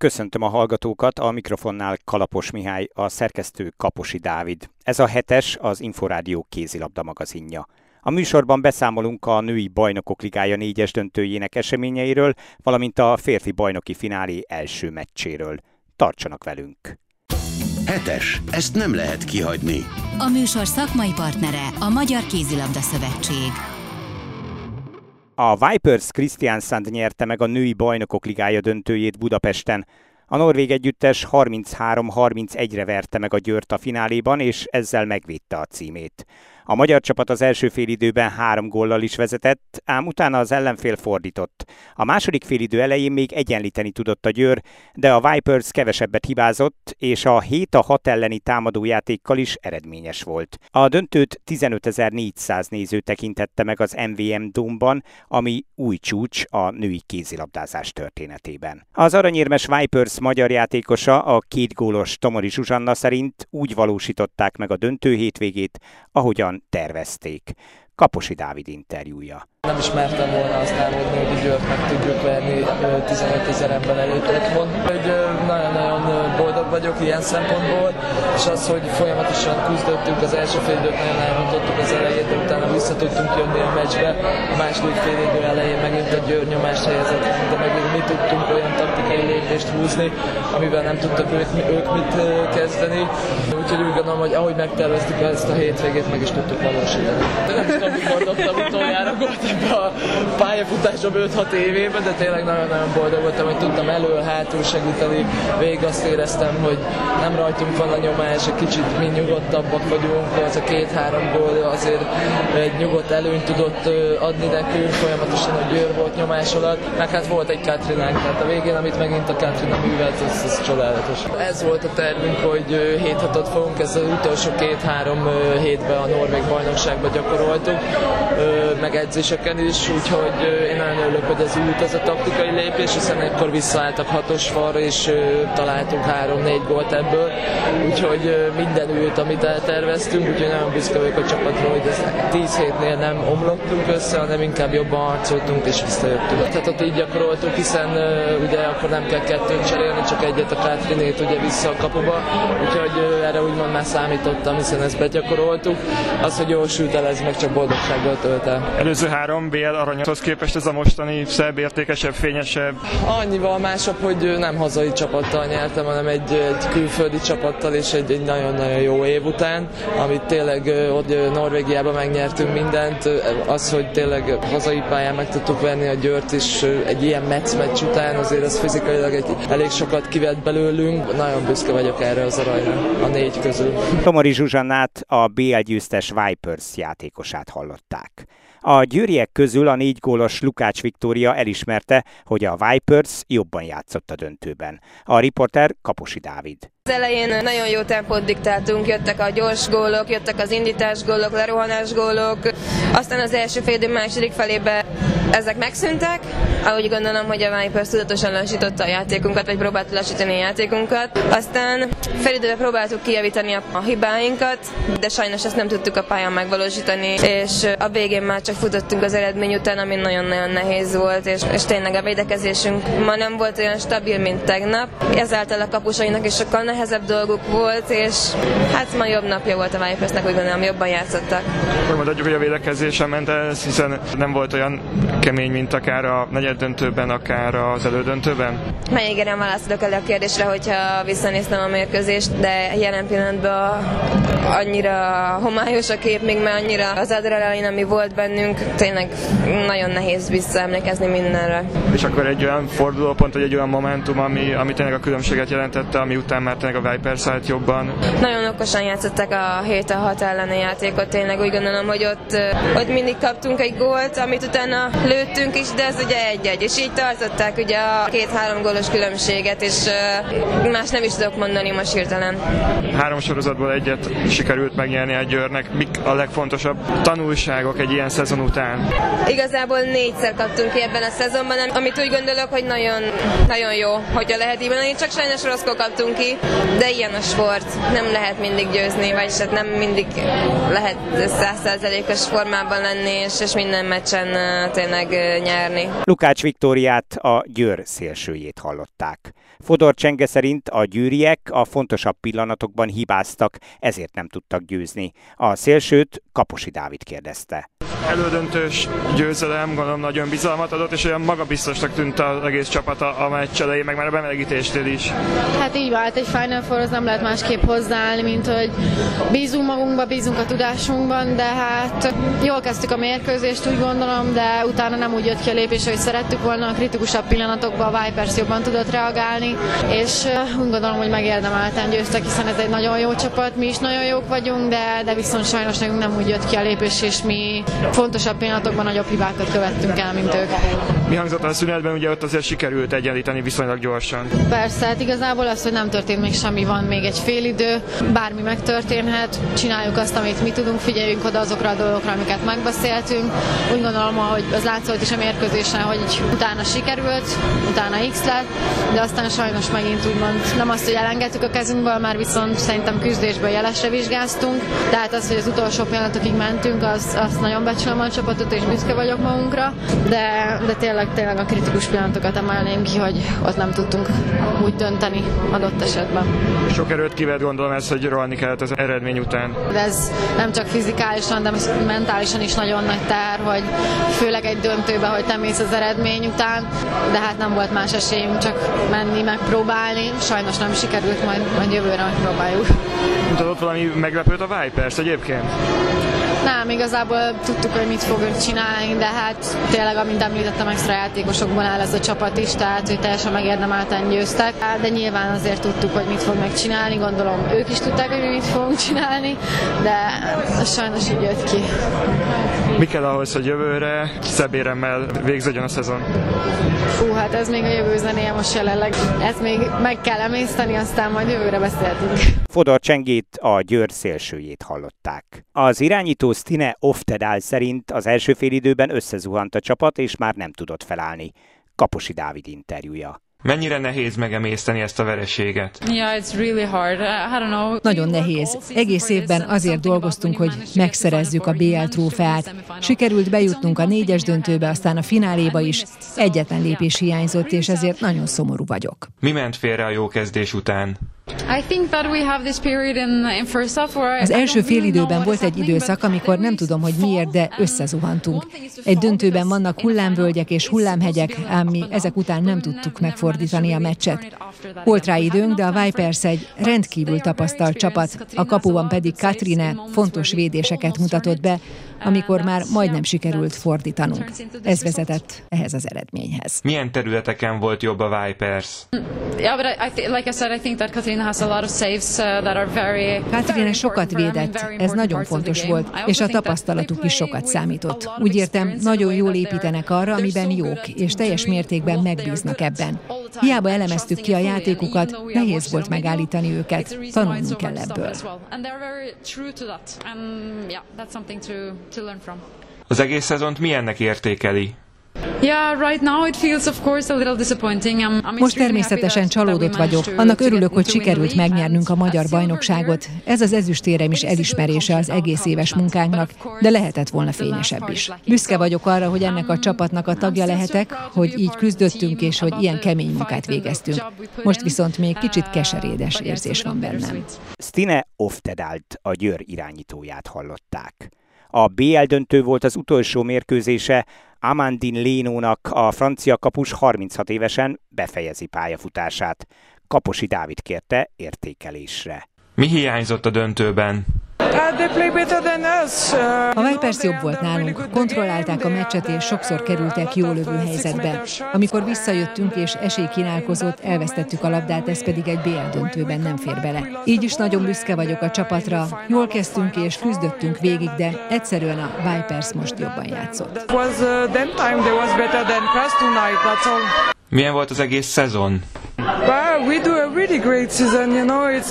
Köszöntöm a hallgatókat, a mikrofonnál Kalapos Mihály, a szerkesztő Kaposi Dávid. Ez a hetes az Inforádió kézilabda magazinja. A műsorban beszámolunk a női bajnokok ligája négyes döntőjének eseményeiről, valamint a férfi bajnoki finálé első meccséről. Tartsanak velünk! Hetes, ezt nem lehet kihagyni. A műsor szakmai partnere a Magyar Kézilabda Szövetség. A Vipers Christiansand nyerte meg a női bajnokok ligája döntőjét Budapesten. A norvég együttes 33-31-re verte meg a Győrt a fináléban, és ezzel megvédte a címét. A magyar csapat az első félidőben három góllal is vezetett, ám utána az ellenfél fordított. A második félidő elején még egyenlíteni tudott a Győr, de a Vipers kevesebbet hibázott, és a 7 a 6 elleni támadójátékkal is eredményes volt. A döntőt 15.400 néző tekintette meg az MVM Domban, ami új csúcs a női kézilabdázás történetében. Az aranyérmes Vipers magyar játékosa, a két gólos Tomori Zsuzsanna szerint úgy valósították meg a döntő hétvégét, ahogyan tervezték. Kaposi Dávid interjúja. Nem ismertem volna azt álmodni, hogy így meg tudjuk verni 15 ezer ember előtt otthon. Hogy nagyon-nagyon boldog vagyok ilyen szempontból, és az, hogy folyamatosan küzdöttünk az első fél időt, nagyon elrontottuk az elejét, de utána vissza tudtunk jönni a meccsbe. A második fél idő elején megint a Győr nyomást helyezett, de megint mi tudtunk olyan taktikai lépést húzni, amivel nem tudtak ők, ők mit kezdeni. Úgyhogy úgy gondolom, hogy ahogy megterveztük ezt a hétvégét, meg is tudtuk valósítani. De nem tudom, mondottam utoljára gólt ebbe a pályafutásom 5-6 évében, de tényleg nagyon-nagyon boldog voltam, hogy tudtam elő, hátul segíteni. Végig azt éreztem, hogy nem rajtunk van a nyomás, egy kicsit mi nyugodtabbak vagyunk, az a két-három gól azért egy nyugodt előnyt tudott adni nekünk, folyamatosan a győr volt nyomás alatt, meg hát volt egy Katrinánk, tehát a végén, amit megint a Katrina művelt, ez, ez csodálatos. Ez volt a tervünk, hogy 7 6 fogunk, ez az utolsó két-három hétben a Norvég bajnokságban gyakoroltuk, meg edzések helyeken is, úgyhogy én nagyon örülök, hogy ez út az a taktikai lépés, hiszen ekkor visszaálltak hatos far, és találtunk három-négy gólt ebből, úgyhogy minden ült, amit elterveztünk, úgyhogy nagyon büszke vagyok a csapatról, hogy ez 10 hétnél nem omlottunk össze, hanem inkább jobban harcoltunk és visszajöttünk. Tehát ott így gyakoroltuk, hiszen ugye akkor nem kell kettőt cserélni, csak egyet a Kátrinét ugye vissza a kapuba, úgyhogy erre úgymond már számítottam, hiszen ezt begyakoroltuk. Az, hogy jól sült el, ez meg csak boldogsággal tölt el. Előző három három BL aranyhoz képest ez a mostani szebb, értékesebb, fényesebb? Annyival másabb, hogy nem hazai csapattal nyertem, hanem egy, egy külföldi csapattal és egy, egy nagyon-nagyon jó év után, amit tényleg ott Norvégiában megnyertünk mindent. Az, hogy tényleg hazai pályán meg tudtuk venni a Győrt is egy ilyen meccs meccs után, azért az fizikailag egy, elég sokat kivett belőlünk. Nagyon büszke vagyok erre az aranyra, a négy közül. Tomori Zsuzsannát, a BL győztes Vipers játékosát hallották. A győriek közül a négy gólos Lukács Viktória elismerte, hogy a Vipers jobban játszott a döntőben. A riporter Kaposi Dávid. Elején nagyon jó tempót diktáltunk, jöttek a gyors gólok, jöttek az indítás gólok, lerohanás gólok, aztán az első fél második felébe ezek megszűntek, ahogy gondolom, hogy a Vipers tudatosan lassította a játékunkat, vagy próbálta lassítani a játékunkat. Aztán felidőben próbáltuk kijavítani a hibáinkat, de sajnos ezt nem tudtuk a pályán megvalósítani, és a végén már csak futottunk az eredmény után, ami nagyon-nagyon nehéz volt, és, és tényleg a védekezésünk ma nem volt olyan stabil, mint tegnap. Ezáltal a kapusainak is sokkal nehezebb dolguk volt, és hát ma jobb napja volt a Vipersnek, úgy gondolom, jobban játszottak. Akkor mondhatjuk, hogy a védekezésen ment ez, hiszen nem volt olyan kemény, mint akár a negyed döntőben, akár az elődöntőben? Mely igen, válaszolok el a kérdésre, hogyha visszanéztem a mérkőzést, de jelen pillanatban annyira homályos a kép, még már annyira az adrenalin, ami volt bennünk, tényleg nagyon nehéz visszaemlékezni mindenre. És akkor egy olyan fordulópont, vagy egy olyan momentum, ami, ami tényleg a különbséget jelentette, ami után már tényleg a Vipers állt jobban? Nagyon okosan játszottak a 7 6 elleni játékot, tényleg úgy gondolom, hogy ott, ott mindig kaptunk egy gólt, amit utána lőttünk is, de ez ugye egy-egy, és így tartották ugye a két-három gólos különbséget, és más nem is tudok mondani most hirtelen. Három sorozatból egyet sikerült megnyerni a Győrnek. Mik a legfontosabb tanulságok egy ilyen szezon után? Igazából négyszer kaptunk ki ebben a szezonban, amit úgy gondolok, hogy nagyon, nagyon jó, hogyha lehet így mondani. Csak sajnos rosszkor kaptunk ki, de ilyen a sport. Nem lehet mindig győzni, vagy hát nem mindig lehet százszerzelékos formában lenni, és, és minden meccsen tényleg nyerni. Lukács Viktóriát a Győr szélsőjét hallották. Fodor Csenge szerint a gyűriek a fontosabb pillanatokban hibáztak, ezért nem tudtak győzni. A szélsőt Kaposi Dávid kérdezte elődöntős győzelem, gondolom nagyon bizalmat adott, és olyan magabiztosnak tűnt az egész csapat a, meccs elején, meg már a bemelegítéstől is. Hát így vált, egy Final Four nem lehet másképp hozzáállni, mint hogy bízunk magunkba, bízunk a tudásunkban, de hát jól kezdtük a mérkőzést, úgy gondolom, de utána nem úgy jött ki a lépés, hogy szerettük volna, a kritikusabb pillanatokban a Vipers jobban tudott reagálni, és úgy gondolom, hogy megérdemelten győztek, hiszen ez egy nagyon jó csapat, mi is nagyon jók vagyunk, de, de viszont sajnos nekünk nem úgy jött ki a lépés, és mi fontosabb pillanatokban nagyobb hibákat követtünk el, mint ők. Mi hangzott a szünetben, ugye ott azért sikerült egyenlíteni viszonylag gyorsan. Persze, hát igazából az, hogy nem történt még semmi, van még egy fél idő, bármi megtörténhet, csináljuk azt, amit mi tudunk, figyeljünk oda azokra a dolgokra, amiket megbeszéltünk. Úgy gondolom, hogy az látszott is a mérkőzésen, hogy utána sikerült, utána X lett, de aztán sajnos megint úgymond nem azt, hogy elengedtük a kezünkből, már viszont szerintem küzdésből jelesre vizsgáztunk, tehát az, hogy az utolsó pillanatokig mentünk, az, az nagyon becsülöm becsülöm a csapatot, és büszke vagyok magunkra, de, de tényleg, tényleg a kritikus pillanatokat emelném ki, hogy ott nem tudtunk úgy dönteni adott esetben. Sok erőt kivett gondolom ez, hogy rohanni kellett az eredmény után. De ez nem csak fizikálisan, de mentálisan is nagyon nagy tár, hogy főleg egy döntőbe, hogy te mész az eredmény után, de hát nem volt más esélyünk, csak menni, megpróbálni. Sajnos nem sikerült, majd, majd jövőre megpróbáljuk. Tudod, valami meglepőt a Vipers egyébként? Nem, igazából tudtuk, hogy mit fogunk csinálni, de hát tényleg, amint említettem, extra játékosokban áll ez a csapat is, tehát hogy teljesen megérdemelten győztek. De nyilván azért tudtuk, hogy mit fognak csinálni, gondolom ők is tudták, hogy mi mit fogunk csinálni, de sajnos így jött ki. Mi kell ahhoz, hogy jövőre szebb éremmel végződjön a szezon? Fú, hát ez még a jövő zenéje most jelenleg. Ezt még meg kell emészteni, aztán majd jövőre beszéltünk. Fodor Csengét, a Győr szélsőjét hallották. Az irányító Stine Oftedál szerint az első félidőben összezuhant a csapat, és már nem tudott felállni. Kaposi Dávid interjúja. Mennyire nehéz megemészteni ezt a vereséget? Yeah, it's really hard. I don't know. Nagyon nehéz. Egész évben azért dolgoztunk, hogy megszerezzük a BL trófeát. Sikerült bejutnunk a négyes döntőbe, aztán a fináléba is. Egyetlen lépés hiányzott, és ezért nagyon szomorú vagyok. Mi ment félre a jó kezdés után? Az első félidőben volt egy időszak, amikor nem tudom, hogy miért, de összezuhantunk. Egy döntőben vannak hullámvölgyek és hullámhegyek, ám mi ezek után nem tudtuk megfordítani a meccset. Volt rá időnk, de a Vipers egy rendkívül tapasztalt csapat, a kapuban pedig Katrine fontos védéseket mutatott be, amikor már majdnem sikerült fordítanunk. Ez vezetett ehhez az eredményhez. Milyen területeken volt jobb a Vipers? Katrina sokat védett, ez nagyon fontos volt, és a tapasztalatuk is sokat számított. Úgy értem, nagyon jól építenek arra, amiben jók, és teljes mértékben megbíznak ebben. Hiába elemeztük ki a játékukat, nehéz volt megállítani őket, tanulnunk kell ebből. Az egész szezont milyennek értékeli? Most természetesen csalódott vagyok. Annak örülök, hogy sikerült megnyernünk a magyar bajnokságot. Ez az ezüstérem is elismerése az egész éves munkánknak, de lehetett volna fényesebb is. Büszke vagyok arra, hogy ennek a csapatnak a tagja lehetek, hogy így küzdöttünk, és hogy ilyen kemény munkát végeztünk. Most viszont még kicsit keserédes érzés van bennem. Stine Oftedált a Győr irányítóját hallották. A BL döntő volt az utolsó mérkőzése, Amandine Lénónak a francia kapus 36 évesen befejezi pályafutását. Kaposi Dávid kérte értékelésre. Mi hiányzott a döntőben? A Vipers jobb volt nálunk, kontrollálták a meccset és sokszor kerültek jó lövő helyzetbe. Amikor visszajöttünk és esély kínálkozott, elvesztettük a labdát, ez pedig egy BL döntőben nem fér bele. Így is nagyon büszke vagyok a csapatra. Jól kezdtünk és küzdöttünk végig, de egyszerűen a Vipers most jobban játszott. Milyen volt az egész szezon?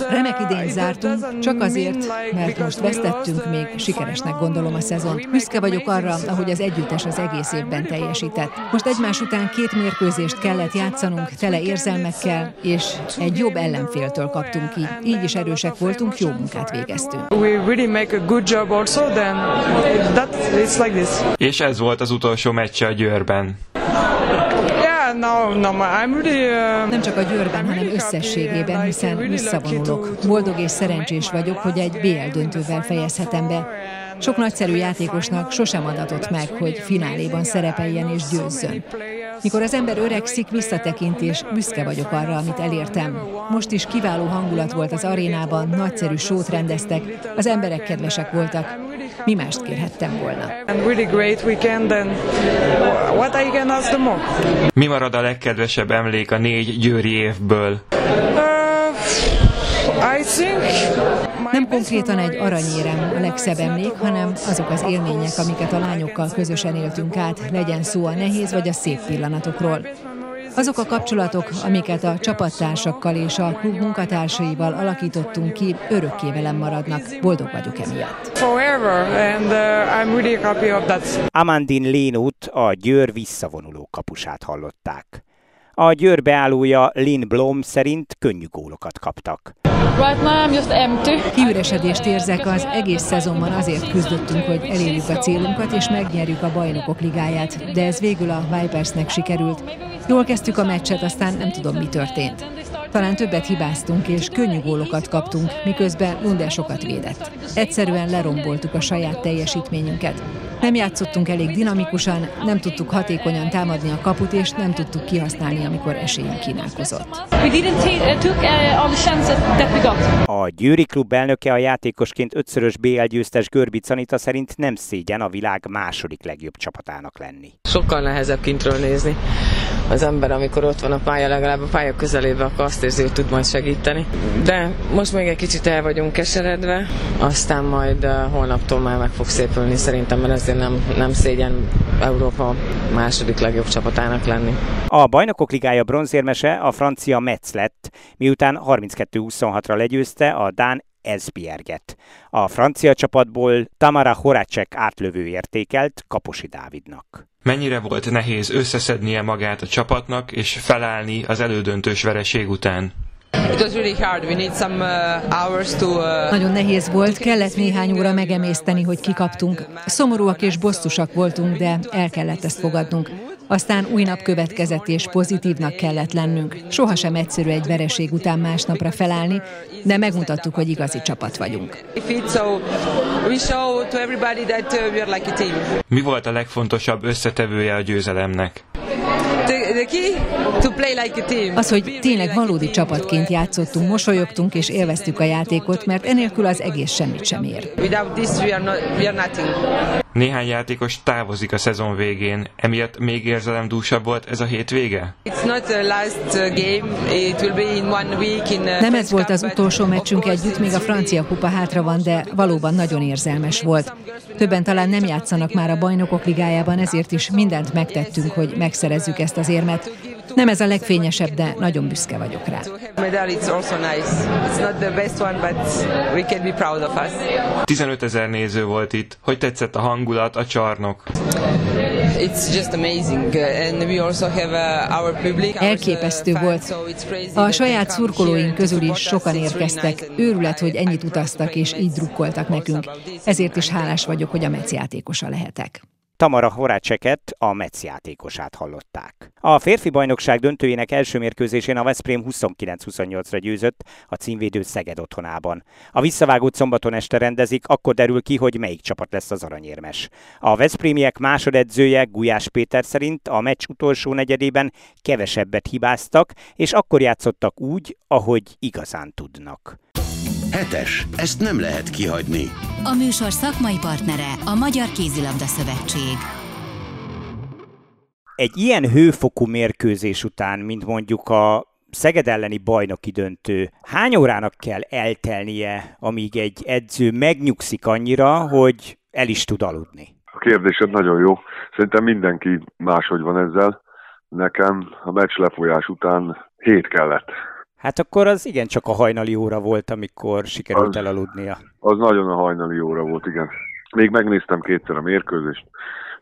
Remek idén zártunk, csak azért, mert most vesztettünk, még sikeresnek gondolom a szezon. Büszke vagyok arra, ahogy az együttes az egész évben teljesített. Most egymás után két mérkőzést kellett játszanunk, tele érzelmekkel, és egy jobb ellenféltől kaptunk ki. Így is erősek voltunk, jó munkát végeztünk. És ez volt az utolsó meccse a Győrben. Nem csak a Győrben, hanem összességében, hiszen visszavonulok. Boldog és szerencsés vagyok, hogy egy BL döntővel fejezhetem be. Sok nagyszerű játékosnak sosem adatott meg, hogy fináléban szerepeljen és győzzön. Mikor az ember öregszik, visszatekint, és büszke vagyok arra, amit elértem. Most is kiváló hangulat volt az arénában, nagyszerű sót rendeztek, az emberek kedvesek voltak. Mi mást kérhettem volna? Mi marad a legkedvesebb emlék a négy győri évből? Uh, nem konkrétan egy aranyérem a legszebb emlék, hanem azok az élmények, amiket a lányokkal közösen éltünk át, legyen szó a nehéz vagy a szép pillanatokról. Azok a kapcsolatok, amiket a csapattársakkal és a klub munkatársaival alakítottunk ki, örökké velem maradnak. Boldog vagyok emiatt. Uh, Amandin Lénut, a Győr visszavonuló kapusát hallották. A Győr beállója Lynn Blom szerint könnyű gólokat kaptak. Kiüresedést érzek, az egész szezonban azért küzdöttünk, hogy elérjük a célunkat és megnyerjük a bajnokok ligáját, de ez végül a Vipersnek sikerült. Jól kezdtük a meccset, aztán nem tudom, mi történt. Talán többet hibáztunk, és könnyű gólokat kaptunk, miközben Lunde sokat védett. Egyszerűen leromboltuk a saját teljesítményünket. Nem játszottunk elég dinamikusan, nem tudtuk hatékonyan támadni a kaput, és nem tudtuk kihasználni, amikor esélyünk kínálkozott. A Győri klub elnöke a játékosként ötszörös BL győztes Görbic Anita szerint nem szégyen a világ második legjobb csapatának lenni. Sokkal nehezebb kintről nézni. Az ember, amikor ott van a pálya, legalább a pálya közelébe, akkor azt érzi, hogy tud majd segíteni. De most még egy kicsit el vagyunk keseredve, aztán majd uh, holnaptól már meg fog szépülni szerintem, mert ezért nem, nem szégyen Európa második legjobb csapatának lenni. A Bajnokok Ligája bronzérmese a francia Metz lett, miután 32-26-ra legyőzte a Dán Esbjerget. A francia csapatból Tamara Horacek átlövő értékelt Kaposi Dávidnak. Mennyire volt nehéz összeszednie magát a csapatnak és felállni az elődöntős vereség után? Nagyon nehéz volt, kellett néhány óra megemészteni, hogy kikaptunk. Szomorúak és bosszusak voltunk, de el kellett ezt fogadnunk. Aztán új nap következett, és pozitívnak kellett lennünk. Sohasem egyszerű egy vereség után másnapra felállni, de megmutattuk, hogy igazi csapat vagyunk. Mi volt a legfontosabb összetevője a győzelemnek? Az, hogy tényleg valódi csapatként játszottunk, mosolyogtunk és élveztük a játékot, mert enélkül az egész semmit sem ér. Néhány játékos távozik a szezon végén, emiatt még érzelemdúsabb volt ez a hétvége? Nem ez volt az utolsó meccsünk együtt, még a francia kupa hátra van, de valóban nagyon érzelmes volt. Többen talán nem játszanak már a bajnokok ligájában, ezért is mindent megtettünk, hogy megszerezzük ezt az érmet. Nem ez a legfényesebb, de nagyon büszke vagyok rá. 15 ezer néző volt itt. Hogy tetszett a hangulat, a csarnok? Elképesztő volt. A saját szurkolóink közül is sokan érkeztek. Őrület, hogy ennyit utaztak és így drukkoltak nekünk. Ezért is hálás vagyok, hogy a Metsz játékosa lehetek. Tamara Horácseket, a Metsz játékosát hallották. A férfi bajnokság döntőjének első mérkőzésén a Veszprém 29-28-ra győzött a címvédő Szeged otthonában. A visszavágót szombaton este rendezik, akkor derül ki, hogy melyik csapat lesz az aranyérmes. A Veszprémiek másodedzője Gulyás Péter szerint a meccs utolsó negyedében kevesebbet hibáztak, és akkor játszottak úgy, ahogy igazán tudnak. Hetes, ezt nem lehet kihagyni. A műsor szakmai partnere a Magyar Kézilabda Szövetség. Egy ilyen hőfokú mérkőzés után, mint mondjuk a Szeged elleni bajnoki döntő, hány órának kell eltelnie, amíg egy edző megnyugszik annyira, hogy el is tud aludni? A kérdésed nagyon jó. Szerintem mindenki máshogy van ezzel. Nekem a meccs lefolyás után hét kellett. Hát akkor az igen csak a hajnali óra volt, amikor sikerült az, elaludnia. Az nagyon a hajnali óra volt, igen. Még megnéztem kétszer a mérkőzést.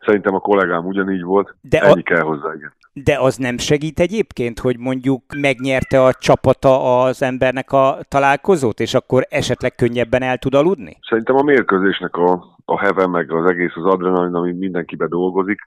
Szerintem a kollégám ugyanígy volt. De Ennyi a... kell hozzá, igen. De az nem segít egyébként, hogy mondjuk megnyerte a csapata az embernek a találkozót, és akkor esetleg könnyebben el tud aludni? Szerintem a mérkőzésnek a, a heve, meg az egész az adrenalin, ami mindenkibe dolgozik,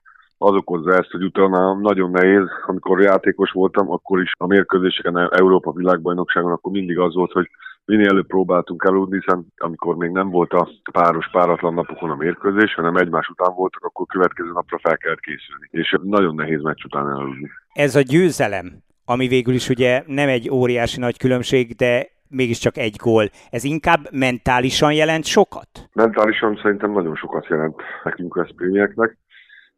az okozza ezt, hogy utána nagyon nehéz, amikor játékos voltam, akkor is a mérkőzéseken, Európa világbajnokságon, akkor mindig az volt, hogy minél előbb próbáltunk eludni, hiszen amikor még nem volt a páros, páratlan napokon a mérkőzés, hanem egymás után voltak, akkor következő napra fel kellett készülni. És nagyon nehéz meccs után eludni. Ez a győzelem, ami végül is ugye nem egy óriási nagy különbség, de mégiscsak egy gól. Ez inkább mentálisan jelent sokat? Mentálisan szerintem nagyon sokat jelent nekünk Veszprémieknek.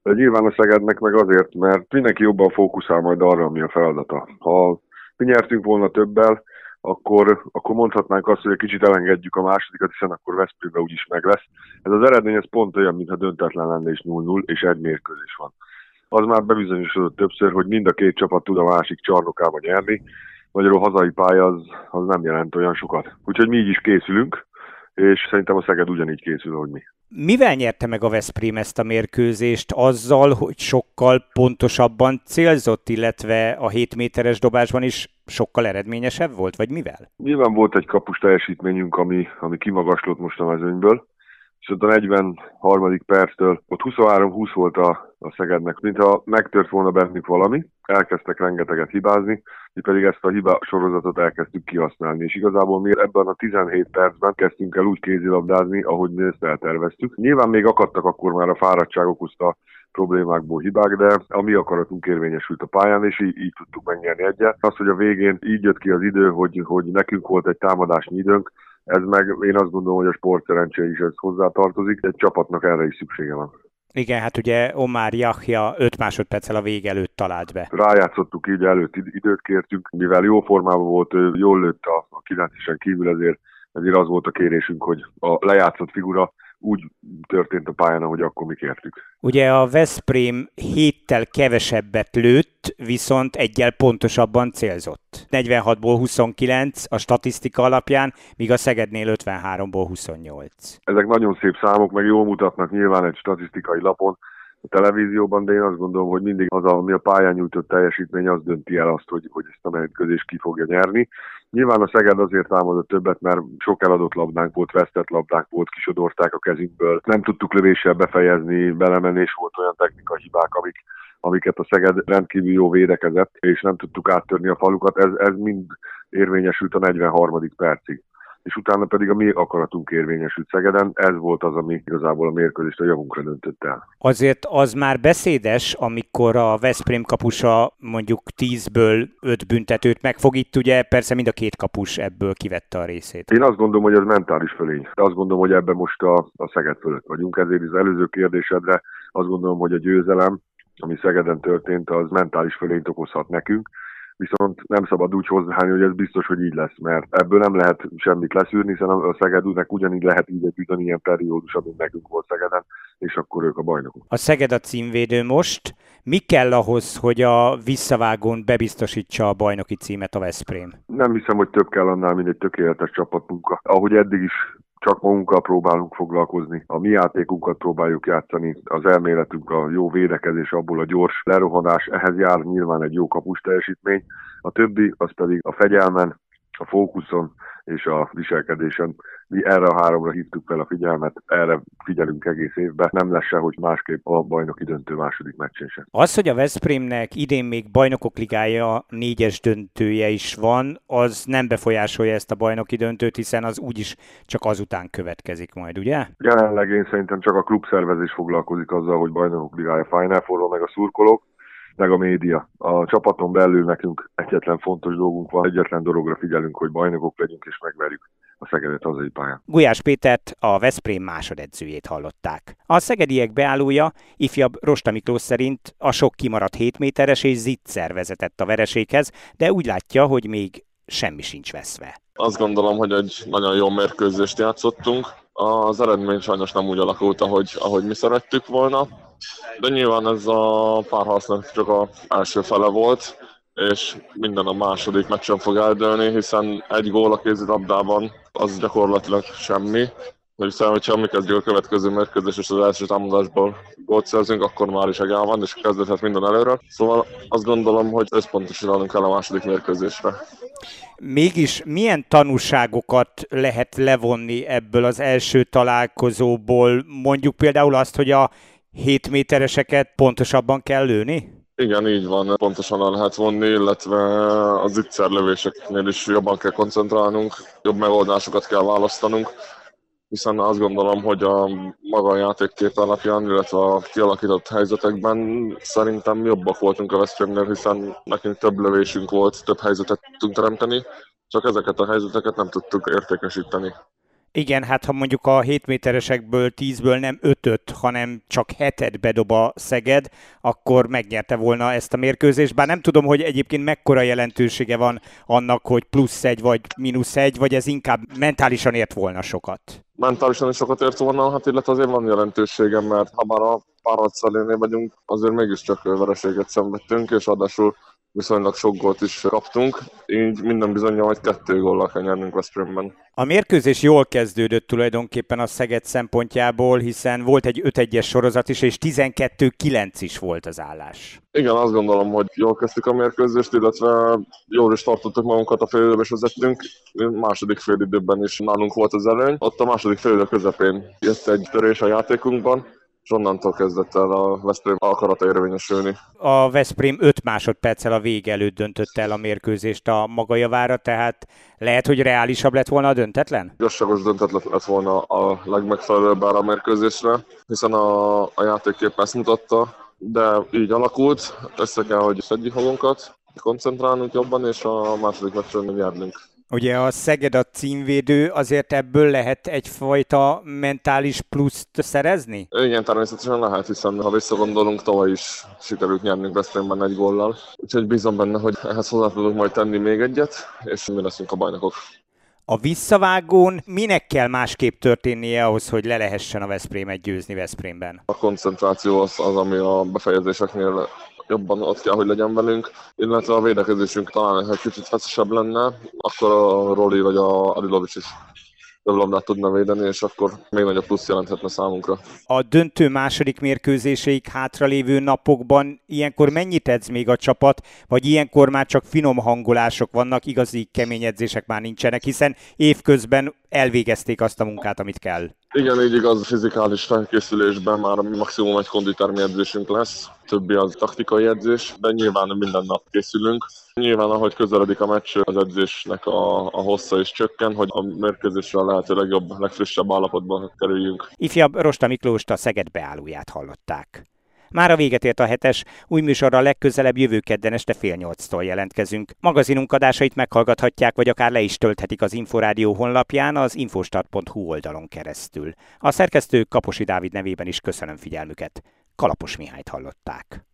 Nyilván a Szegednek meg azért, mert mindenki jobban fókuszál majd arra, ami a feladata. Ha mi nyertünk volna többel, akkor, akkor mondhatnánk azt, hogy egy kicsit elengedjük a másodikat, hiszen akkor Veszprémbe úgyis meg lesz. Ez az eredmény ez pont olyan, mintha döntetlen lenne és 0-0, és egy mérkőzés van. Az már bebizonyosodott többször, hogy mind a két csapat tud a másik csarnokába nyerni, magyarul hazai pálya az, az nem jelent olyan sokat. Úgyhogy mi így is készülünk, és szerintem a Szeged ugyanígy készül, hogy mi. Mivel nyerte meg a Veszprém ezt a mérkőzést? Azzal, hogy sokkal pontosabban célzott, illetve a 7 méteres dobásban is sokkal eredményesebb volt, vagy mivel? Nyilván volt egy kapus teljesítményünk, ami, ami kimagaslott most a mezőnyből, és a 43. perctől, ott 23-20 volt a, a Szegednek, mintha megtört volna bennük valami, elkezdtek rengeteget hibázni, mi pedig ezt a hiba sorozatot elkezdtük kihasználni, és igazából mi ebben a 17 percben kezdtünk el úgy kézilabdázni, ahogy mi ezt elterveztük. Nyilván még akadtak akkor már a fáradtság okozta problémákból hibák, de a mi akaratunk érvényesült a pályán, és így, így tudtuk megnyerni egyet. Az, hogy a végén így jött ki az idő, hogy, hogy nekünk volt egy támadásnyi időnk, ez meg én azt gondolom, hogy a sport szerencsé is ez hozzátartozik, egy csapatnak erre is szüksége van. Igen, hát ugye Omar Jahja 5 másodperccel a vég előtt talált be. Rájátszottuk így előtt időt kértünk, mivel jó formában volt, jól lőtt a, a 9 kívül, ezért, ezért az volt a kérésünk, hogy a lejátszott figura úgy történt a pályán, ahogy akkor mi kértük. Ugye a Veszprém héttel kevesebbet lőtt, viszont egyel pontosabban célzott. 46-ból 29 a statisztika alapján, míg a Szegednél 53-ból 28. Ezek nagyon szép számok, meg jól mutatnak nyilván egy statisztikai lapon, a televízióban, de én azt gondolom, hogy mindig az, ami a pályán nyújtott teljesítmény, az dönti el azt, hogy, hogy ezt a mérkőzést ki fogja nyerni. Nyilván a Szeged azért támadott többet, mert sok eladott labdánk volt, vesztett labdánk volt, kisodorták a kezünkből. Nem tudtuk lövéssel befejezni, belemenés volt olyan technikai hibák, amik, amiket a Szeged rendkívül jó védekezett, és nem tudtuk áttörni a falukat. Ez, ez mind érvényesült a 43. percig és utána pedig a mi akaratunk érvényesült Szegeden. Ez volt az, ami igazából a mérkőzést a javunkra döntött el. Azért az már beszédes, amikor a Veszprém kapusa mondjuk 10-ből 5 büntetőt megfog, itt ugye persze mind a két kapus ebből kivette a részét. Én azt gondolom, hogy ez mentális fölény. Azt gondolom, hogy ebben most a, a Szeged fölött vagyunk, ezért az előző kérdésedre azt gondolom, hogy a győzelem, ami Szegeden történt, az mentális fölényt okozhat nekünk viszont nem szabad úgy hozzáállni, hogy ez biztos, hogy így lesz, mert ebből nem lehet semmit leszűrni, hiszen a Szegedűnek ugyanígy lehet így egy ugyanilyen periódus, amit nekünk volt Szegeden, és akkor ők a bajnokok. A Szeged a címvédő most. Mi kell ahhoz, hogy a visszavágón bebiztosítsa a bajnoki címet a Veszprém? Nem hiszem, hogy több kell annál, mint egy tökéletes csapatmunka. Ahogy eddig is csak magunkkal próbálunk foglalkozni, a mi játékunkat próbáljuk játszani, az elméletünk a jó védekezés, abból a gyors lerohanás, ehhez jár nyilván egy jó kapus teljesítmény, a többi az pedig a fegyelmen, a fókuszon és a viselkedésen. Mi erre a háromra hívtuk fel a figyelmet, erre figyelünk egész évben. Nem lesz hogy másképp a bajnoki döntő második meccsén sem. Az, hogy a Veszprémnek idén még bajnokok ligája négyes döntője is van, az nem befolyásolja ezt a bajnoki döntőt, hiszen az úgyis csak azután következik majd, ugye? Jelenleg én szerintem csak a klubszervezés foglalkozik azzal, hogy bajnokok ligája Final Four meg a szurkolók meg a média. A csapaton belül nekünk egyetlen fontos dolgunk van, egyetlen dologra figyelünk, hogy bajnokok legyünk és megverjük a Szegedet hazai pályán. Gulyás Pétert, a Veszprém másodedzőjét hallották. A szegediek beállója ifjabb Rosta Miklós szerint a sok kimaradt 7 méteres és zicser vezetett a vereséghez, de úgy látja, hogy még semmi sincs veszve. Azt gondolom, hogy egy nagyon jó mérkőzést játszottunk. Az eredmény sajnos nem úgy alakult, ahogy, ahogy mi szerettük volna de nyilván ez a párharcnak csak a első fele volt, és minden a második meccsen fog eldőlni, hiszen egy gól a kézilabdában az gyakorlatilag semmi. Hiszen, hogyha mi kezdjük a következő mérkőzés és az első támadásból gólt szerzünk, akkor már is egál van, és kezdődhet minden előre. Szóval azt gondolom, hogy összpontosítanunk kell a második mérkőzésre. Mégis milyen tanúságokat lehet levonni ebből az első találkozóból? Mondjuk például azt, hogy a 7 métereseket pontosabban kell lőni? Igen, így van, pontosan el lehet vonni, illetve az itter lövéseknél is jobban kell koncentrálnunk, jobb megoldásokat kell választanunk, hiszen azt gondolom, hogy a maga a játékkép alapján, illetve a kialakított helyzetekben szerintem jobbak voltunk a Veszprémnél, hiszen nekünk több lövésünk volt, több helyzetet tudtunk teremteni, csak ezeket a helyzeteket nem tudtuk értékesíteni. Igen, hát ha mondjuk a 7 méteresekből 10-ből nem 5 hanem csak 7 bedob a Szeged, akkor megnyerte volna ezt a mérkőzést. Bár nem tudom, hogy egyébként mekkora jelentősége van annak, hogy plusz egy vagy mínusz egy, vagy ez inkább mentálisan ért volna sokat. Mentálisan is sokat ért volna, hát illetve azért van jelentősége, mert ha már a párharc vagyunk, azért mégiscsak vereséget szenvedtünk, és adásul viszonylag sok gólt is kaptunk, így minden bizonyja, hogy kettő góllal kell nyernünk Veszprémben. A mérkőzés jól kezdődött tulajdonképpen a Szeged szempontjából, hiszen volt egy 5-1-es sorozat is, és 12-9 is volt az állás. Igen, azt gondolom, hogy jól kezdtük a mérkőzést, illetve jól is tartottuk magunkat a fél és vezettünk. Második fél időben is nálunk volt az előny. Ott a második fél közepén jött egy törés a játékunkban, és onnantól kezdett el a Veszprém akarata érvényesülni. A Veszprém 5 másodperccel a vége előtt döntötte el a mérkőzést a maga javára, tehát lehet, hogy reálisabb lett volna a döntetlen? Igazságos döntetlen lett volna a legmegfelelőbb a mérkőzésre, hiszen a, a játékkép ezt mutatta, de így alakult, össze kell, hogy szedjük magunkat, koncentrálnunk jobban, és a második meccsen nyernünk. Ugye a Szeged a címvédő, azért ebből lehet egyfajta mentális pluszt szerezni? Igen, természetesen lehet, hiszen ha visszagondolunk, tavaly is sikerült nyernünk Veszprémben egy góllal. Úgyhogy bízom benne, hogy ehhez hozzá tudunk majd tenni még egyet, és mi leszünk a bajnokok. A visszavágón minek kell másképp történnie ahhoz, hogy le lehessen a Veszprémet győzni Veszprémben? A koncentráció az, az ami a befejezéseknél jobban ott kell, hogy legyen velünk, illetve a védekezésünk talán egy kicsit feszesebb lenne, akkor a Roli vagy a Adilovics is több labdát tudna védeni, és akkor még nagyobb plusz jelenthetne számunkra. A döntő második mérkőzéseik hátralévő napokban ilyenkor mennyit edz még a csapat, vagy ilyenkor már csak finom hangolások vannak, igazi kemény edzések már nincsenek, hiszen évközben elvégezték azt a munkát, amit kell. Igen, így igaz, fizikális felkészülésben már maximum egy konditermi edzésünk lesz, többi az taktikai edzés, de nyilván minden nap készülünk. Nyilván, ahogy közeledik a meccs, az edzésnek a, a hossza is csökken, hogy a mérkőzésre a lehető legjobb, legfrissebb állapotban kerüljünk. Ifjabb Rosta Miklóst a Szeged beállóját hallották. Már a véget ért a hetes, új műsorra legközelebb jövő kedden este fél nyolctól jelentkezünk. Magazinunk adásait meghallgathatják, vagy akár le is tölthetik az Inforádió honlapján az infostart.hu oldalon keresztül. A szerkesztő Kaposi Dávid nevében is köszönöm figyelmüket. Kalapos Mihályt hallották.